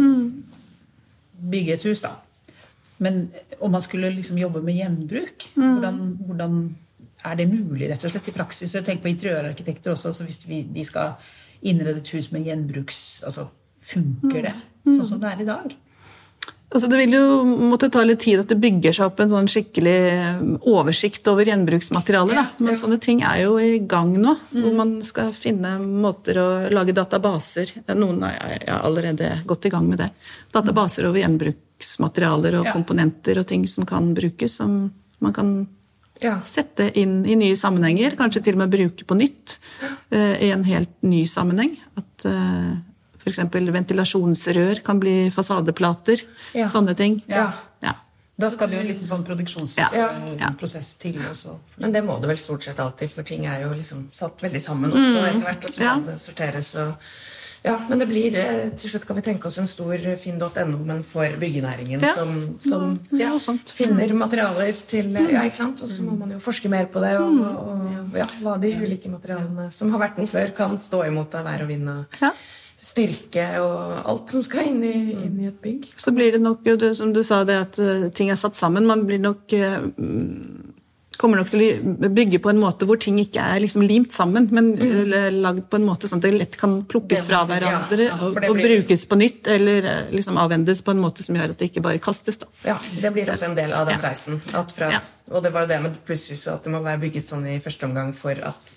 bygge et hus. da. Men om man skulle liksom jobbe med gjenbruk, hvordan, hvordan er det mulig rett og slett i praksis? Jeg tenker på interiørarkitekter også. så Hvis vi, de skal innrede et hus med gjenbruks... altså Funker det sånn som det er i dag? Altså, det vil jo måtte ta litt tid at det bygger seg opp en sånn skikkelig eh, oversikt over gjenbruksmaterialer. Ja, Men sånne ting er jo i gang nå, hvor man skal finne måter å lage databaser Noen har er allerede godt i gang med det. Databaser over gjenbruksmaterialer og Ja. komponenter og ting som kan brukes, som man kan Ja. sette inn i nye sammenhenger. Kanskje til og med bruke på nytt uh, i en helt ny sammenheng. At uh, f.eks. ventilasjonsrør kan bli fasadeplater. Ja. Sånne ting. Ja. Ja. Da skal det jo en liten sånn Ja. produksjonsprosess til også. Men det må det vel stort sett alltid, for ting er jo liksom satt veldig sammen også etter hvert. Og så Ja. må det sorteres og Ja, men det blir eh, Til slutt kan vi tenke oss en stor finn.no, men for byggenæringen, Ja. som, som Ja, finner materialer til eh, Ja, ikke sant? Og så må man jo forske mer på det, og, og ja, hva de ulike materialene som har vært den før, kan stå imot av vær og vind og Ja. styrke og alt som skal inn i, inn i et bygg. Så blir det nok, jo, som du sa, det at eh, ting er satt sammen. Man blir nok eh, mm, kommer nok til å bygge på en måte hvor ting ikke er liksom limt sammen, men eh, lagd på en måte sånn at det lett kan plukkes fra hverandre ja, og, blir... og brukes på nytt, eller eh, liksom avvendes på en måte som gjør at det ikke bare kastes. da. Ja, det blir også en del av den Ja. reisen. At fra. Og det var det med plutselig at det må være bygget sånn i første omgang for at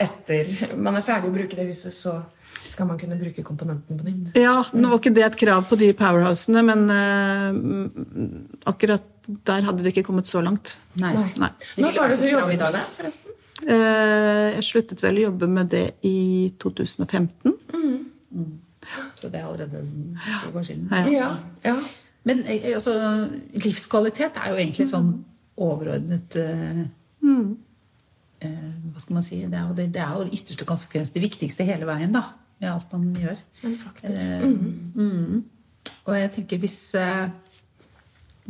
etter man er ferdig å bruke det huset, så skal man kunne bruke komponenten på nytt. Ja, nå var ikke det et krav på de powerhousene, men eh, mm, akkurat der hadde det ikke kommet så langt. Nei. Nei. Nå var det du jobbet i dag. forresten? Uh, Jeg sluttet vel å jobbe med det i 2015. Så det er allerede så går siden. Ja. Ja. ja. Men eh, altså, livskvalitet er jo egentlig sånn overordnet uh, mm. uh, Hva skal man si? Det er, jo det, det er jo det ytterste konsekvens, det viktigste hele veien, da. Med alt man gjør. Men faktisk. Eh, mm. Og jeg tenker hvis eh,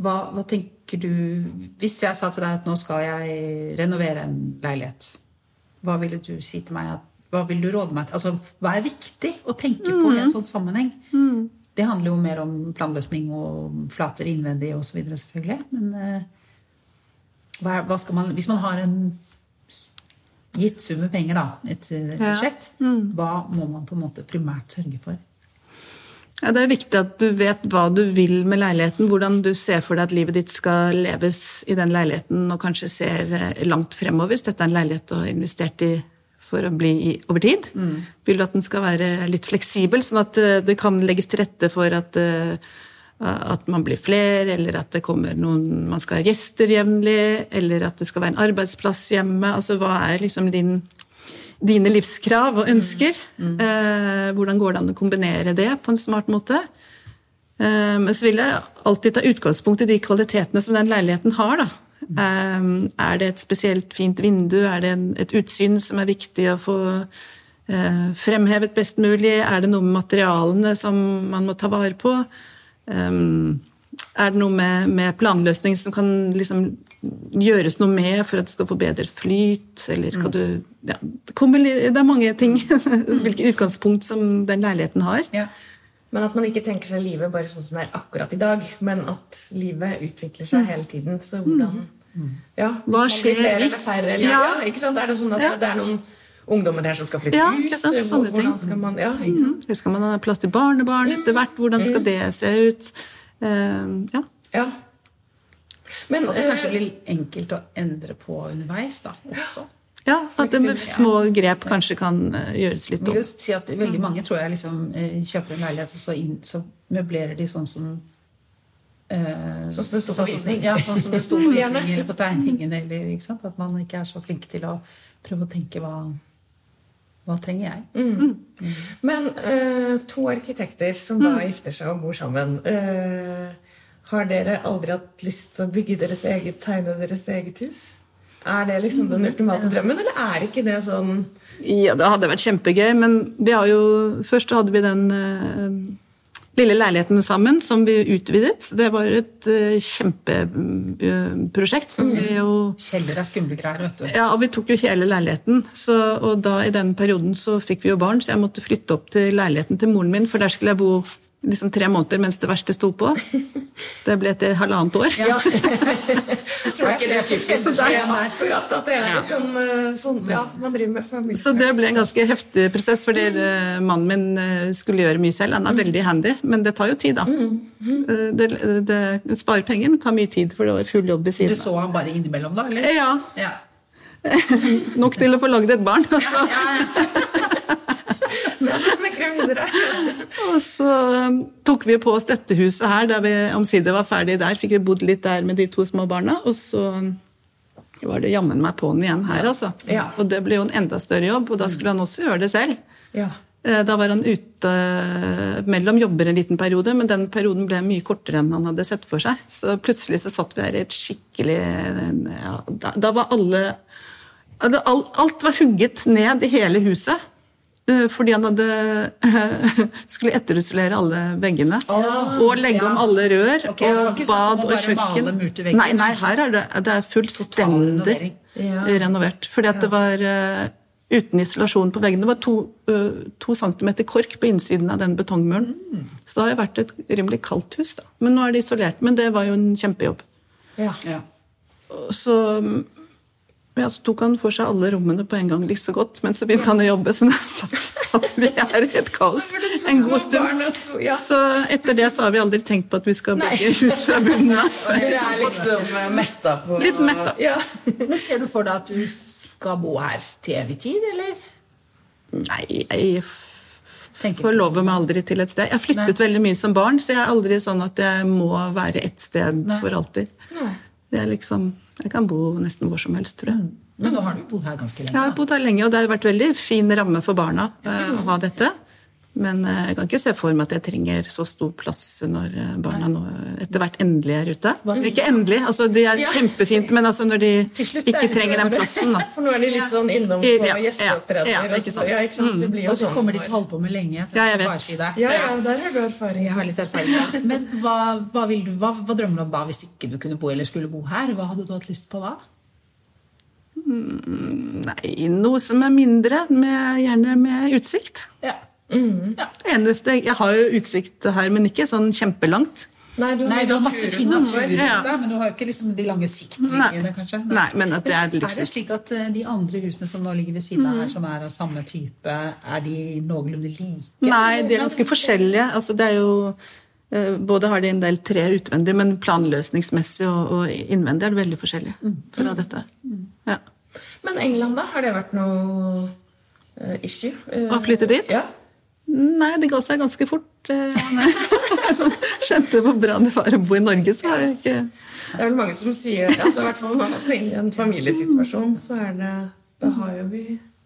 Hva, hva tenker du Hvis jeg sa til deg at nå skal jeg renovere en leilighet, hva ville du si til meg? Hva vil du råde meg til? Altså, hva er viktig å tenke på i en sånn sammenheng? Det handler jo mer om planløsning og flater innvendig osv., selvfølgelig. Men eh, hva, hva man Hvis man har en gitt sum med penger, da, et eh, prosjekt, hva må man på en måte primært sørge for? Ja, det er viktig at du vet hva du vil med leiligheten, hvordan du ser for deg at livet ditt skal leves i den leiligheten, og kanskje ser eh, langt fremover. Hvis dette er en leilighet du har investert i for å bli i over tid, vil du at den skal være litt fleksibel, sånn at eh, det kan legges til rette for at, at man blir flere, eller at det kommer noen Man skal ha gjester jevnlig, eller at det skal være en arbeidsplass hjemme. Altså hva er liksom din dine livskrav og ønsker. Eh, hvordan går det an å kombinere det på en smart måte? Eh, men så vil jeg alltid ta utgangspunkt i de kvalitetene som den leiligheten har. Da. Eh, er det et spesielt fint vindu? Er det et utsyn som er viktig å få eh, fremhevet best mulig? Er det noe med materialene som man må ta vare på? Eh, er det noe med, med planløsning som kan liksom gjøres noe med for at du skal få bedre flyt? Eller kan du ja, det, kommer, det er mange ting. Hvilket utgangspunkt som den leiligheten har. Ja. Men at man ikke tenker seg livet bare sånn som det er akkurat i dag, men at livet utvikler seg hele tiden. Så hvordan ja, Hva skjer hvis? færre, Ja. ikke sant? Er det sånn at det er noen ungdommer her som skal flytte Ja, ut? sant? Sånne Hvor- Hvordan ting. skal man, ja, ikke sant? Skal man ha plass til barnebarn etter hvert? Hvordan skal det se ut? Uh, ja. Ja. Men Og at det kanskje eh, blir enkelt å endre på underveis da, også. ja, at det med små grep kanskje kan eh, gjøres litt om. si at Veldig mange tror jeg liksom eh, kjøper en leilighet, og så, inn, så møblerer de sånn som Uh, Sånn som det står på visning. Ja, sånn som det sto på visning eller på tegningen. Eller, ikke sant? At man ikke er så flink til å prøve å tenke hva, hva trenger jeg? Men uh, to arkitekter som da gifter seg og bor sammen uh, Har dere aldri hatt lyst til å bygge deres eget, tegne deres eget hus? Er det liksom den ultimate drømmen, eller er ikke det sånn? Ja, det hadde vært kjempegøy, men vi har jo Først hadde vi den eh, lille leiligheten sammen som vi utvidet. Det var et uh, kjempeprosjekt som vi jo Kjeller er skumle greier, vet du. Ja, og vi tok jo hele leiligheten. Så, og da i den perioden så fikk vi jo barn, så jeg måtte flytte opp til leiligheten til moren min, for der skulle jeg bo liksom tre måneder mens det verste sto på. Det ble til halvannet år. Ja. Jeg tror ikke det er typisk akkurat at det er sånn, eh, sånn Ja, man driver med familie. Så det ble en ganske heftig prosess, fordi eh, mannen min eh, skulle gjøre mye selv. Han er veldig handy, men det tar jo tid, da. Eh, Det, det sparer penger, men tar mye tid, for det var full jobb ved Du så han bare innimellom, da? eller? Ja, Ja. nok til å få lagd et barn. Altså. Ja, videre. Og så um, tok vi på oss dette huset her, da vi omsider var ferdig der. Fikk vi bodd litt der med de to små barna. Og så um, var det jammen meg på'n igjen her, altså. Ja. Og det ble jo en enda større jobb, og da skulle han også gjøre det selv. Ja. Eh, Da var han ute eh, mellom jobber en liten periode, men den perioden ble mye kortere enn han hadde sett for seg. Så plutselig så satt vi her i et skikkelig ja, da, da var alle alle- Alt, alt var hugget ned i hele huset. Eh, Fordi han hadde skulle etterisolere alle veggene. og legge om alle rør. Okay, og bad og kjøkken. male. Nei, nei, her er det, det er fullstendig. Ja. renovert. Fordi at det var eh, uten isolasjon på veggene. Det var to, uh, to centimeter kork på innsiden av den betongmuren. Mm. Så det har jo vært et rimelig kaldt hus, da. Men nå er det isolert. Men det var jo en kjempejobb. Ja. Ja. Så, ja, så tok han for seg alle rommene på en gang like så godt, men så begynte han å jobbe, så da satt, satt vi her i et kaos en god stund. Så etter det så har vi aldri tenkt på at vi skal bygge hus fra bunnen av. Liksom eh, metta på Litt mett. Ja. Men ser du for deg at du skal bo her til evig tid, eller? Nei, jeg forlover meg aldri til et sted. Jeg har flyttet Nei. veldig mye som barn, så jeg er aldri sånn at jeg må være ett sted Nei. for alltid. Det er liksom, jeg kan bo nesten hvor som helst, tror jeg. Men nå har du bodd her ganske lenge. Jeg har bodd her lenge, og det har vært veldig fin ramme for barna eh, å ha dette. Men eh, jeg kan ikke se for meg at jeg trenger så stor plass når eh, barna nå etter hvert endelig er ute. Ikke endelig, altså det er kjempefint, men altså når de ikke trenger den plassen, da. For nå er de litt sånn innom på ja, gjesteopptredener. ja, ja, ikke så- sant. Ja, ikke sant? Det blir jo Og så sånn. kommer de til å holde på med lenge. Ja, jeg vet. Ja, ja, der har du erfaring. Jeg har litt erfaring. Ja. Men hva, hva, vil du, hva, hva drømmer du om da hvis ikke du kunne bo eller skulle bo her? Hva hadde du hatt lyst på da? Nei, noe som er mindre, med, gjerne med utsikt. Ja. Det eneste, Jeg har jo utsikt her, men ikke sånn kjempelangt. Nei, du har, Nei, du har masse fin natur. Ja. men du har jo ikke liksom de lange siktlinjene, kanskje. Nei, men at det er Er det luksus. slik at eh, de andre husene som nå ligger ved siden av her, som er av samme type, er de noenlunde like? Nei, de er ganske forskjellige. Altså, det er jo eh, Både har de en del tre utvendig, men planløsningsmessig og, og innvendig er det veldig forskjellig fra dette. Ja. Men England, da? Har det vært noe eh, issue? Å flytte dit? Ja. Nei, det ga seg ganske fort. eh, Skjønte hvor bra det var å bo i Norge, så har det ikke Det er vel mange som sier. Altså, i hvert fall når man skal inn i en familiesituasjon, så er det Da har jo vi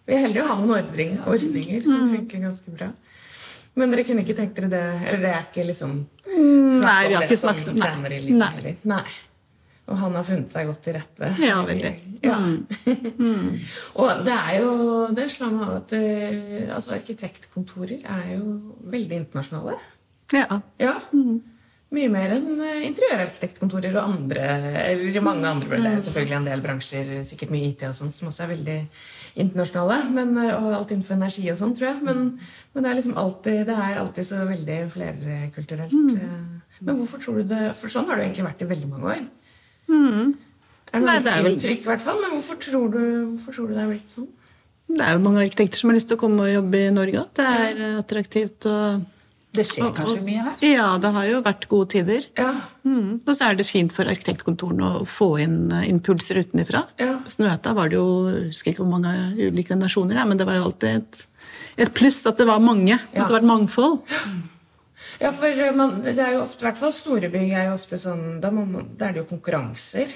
Vi er heldige å ha noen ordning, ordninger Mm. som funker ganske bra. Men dere kunne ikke tenkt dere det Eller det er ikke liksom Nei, vi har ikke snakket om det. Nei. Nei. Og han har funnet seg godt til rette. Ja, veldig. Mm. Ja. og det er jo Det slår meg av at eh, altså, arkitektkontorer er jo veldig internasjonale. Ja. Ja. Mye mer enn eh, interiørarkitektkontorer og andre Eller mange andre. Det er jo selvfølgelig en del bransjer, sikkert mye IT og sånn, som også er veldig internasjonale. Men, eh, og alt innenfor energi og sånn, tror jeg. Men, men det er liksom alltid Det er alltid så veldig flerkulturelt. eh. Men hvorfor tror du det For sånn har det egentlig vært i veldig mange år. Er det Nei, det er vel- inntrykk, i hvert fall? Men hvorfor tror, du, hvorfor tror du det er blitt sånn? Det er jo mange arkitekter som har lyst til å komme og jobbe i Norge. at Det er eh, attraktivt og Det skjer kanskje mye her? Ja, det har jo vært gode tider. Ja. Mm. Og så er det fint for arkitektkontorene å få inn eh, impulser utenfra. Ja. Snøhetta var det jo jeg husker ikke hvor mange ulike nasjoner, men det var jo alltid et, et pluss at det var mange. At det var et mangfold. Ja, for eh, man, det er jo ofte, i hvert fall store bygg er jo ofte sånn Da, man, da er det jo konkurranser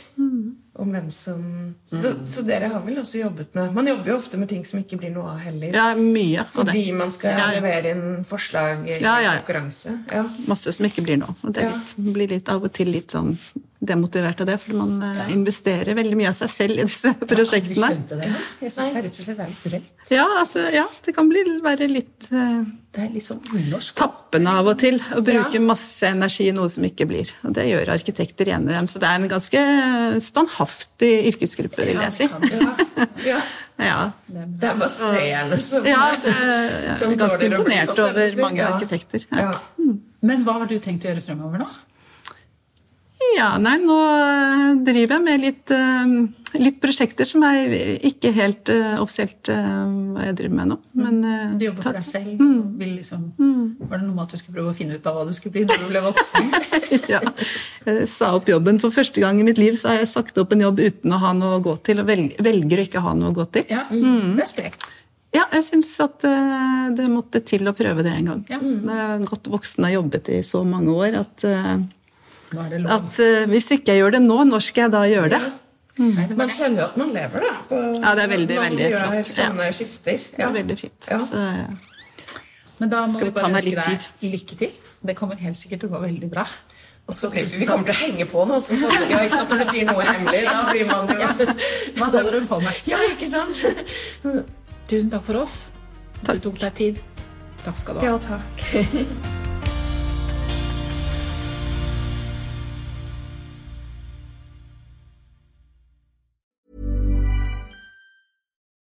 om hvem som så, så dere har vel også jobbet med Man jobber jo ofte med ting som ikke blir noe av heller. Ja, mye av fordi det. man skal Ja, ja. levere inn forslag i Ja, ja. konkurranse. Ja. Masse som ikke blir noe. Og det litt, blir litt av og til litt sånn demotivert av det, for man ja. investerer veldig mye av seg selv i disse Vi prosjektene. det. Jeg syns det er rett og slett litt drøyt. Ja, altså, ja, det kan bli, være litt uh, Det er litt sånn unorsk. tappende av og til å bruke Ja. masse energi i noe som ikke blir. Og det gjør arkitekter igjen og igjen. Så det er en ganske standhaftig yrkesgruppe, vil jeg si. ja. Ja, Det er bare seerne som ja det, jeg er ganske imponert over mange arkitekter. Ja. Ja. Men hva har du tenkt å gjøre fremover nå? Ja, nei, nå eh, driver jeg med litt, eh, litt prosjekter som er ikke helt eh, offisielt hva jeg driver med nå. Men eh, Du jobber for deg selv? Mm. Vil liksom, Var det noe med at du skulle prøve å finne ut av hva du skulle bli når du ble voksen? ja. Jeg sa opp jobben. For første gang i mitt liv så har jeg sagt opp en jobb uten å ha noe å gå til, og velger, å ikke ha noe å gå til. Ja, Det er sprekt. Ja, jeg syns at det måtte til å prøve det en gang. Ja. Jeg har gått voksen og jobbet i så mange år at, at uh, hvis ikke jeg gjør det nå, når skal jeg da gjøre det? Man kjenner jo at man lever, da. På, Ja, det er veldig, man veldig gjør flott. sånne skifter. Det er veldig fint. Ja. Så, Men da må Skal vi vi bare ønske deg lykke til. Det kommer helt sikkert til å gå veldig bra. Også, okay, Vi kommer til å henge på nå. som ja, ikke sant? Når du sier noe hemmelig, da blir man jo Ja. Hva holder hun på med? Ja, ikke sant? Tusen takk for oss. Takk. Du tok deg tid. Takk skal du ha. Ja, takk.